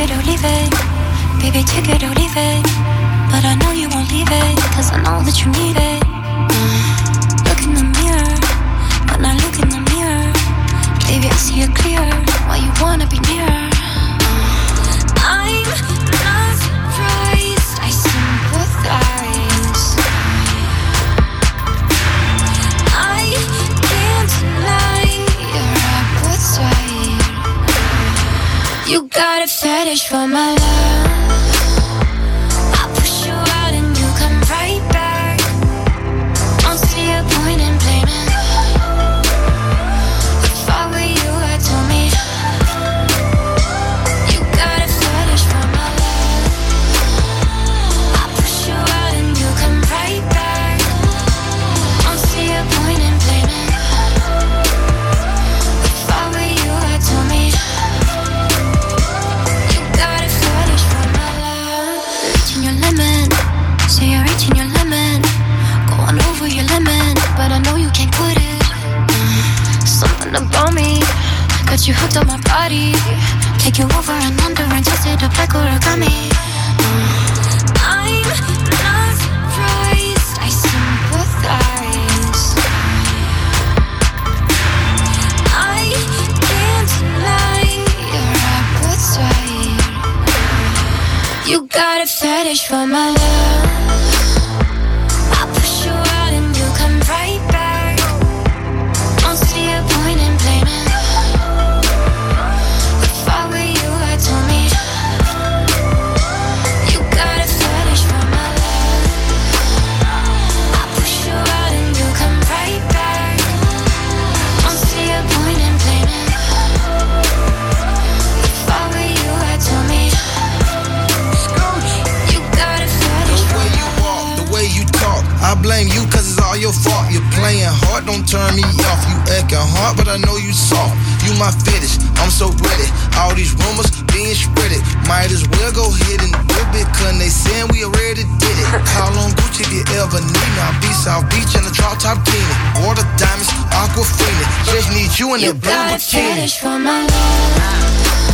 it or leave it. Baby, take it or leave it. You got a fetish for my love. You hooked on my body. Take you over and under and twist it up like origami. I'm not surprised, I sympathize. I can't deny your appetite. You got a fetish for my love. All your fault. You're playing hard, don't turn me off. You acting hard, but I know you soft. You my fetish, I'm so ready. All these rumors being spreaded. Might as well go ahead and do it, cause they saying we already did it. Call on Gucci if you ever need me. I'll be South Beach in the drop top teeny. Water diamonds, aquafina. Just need you in You that blue got a bikini. fetish for my love.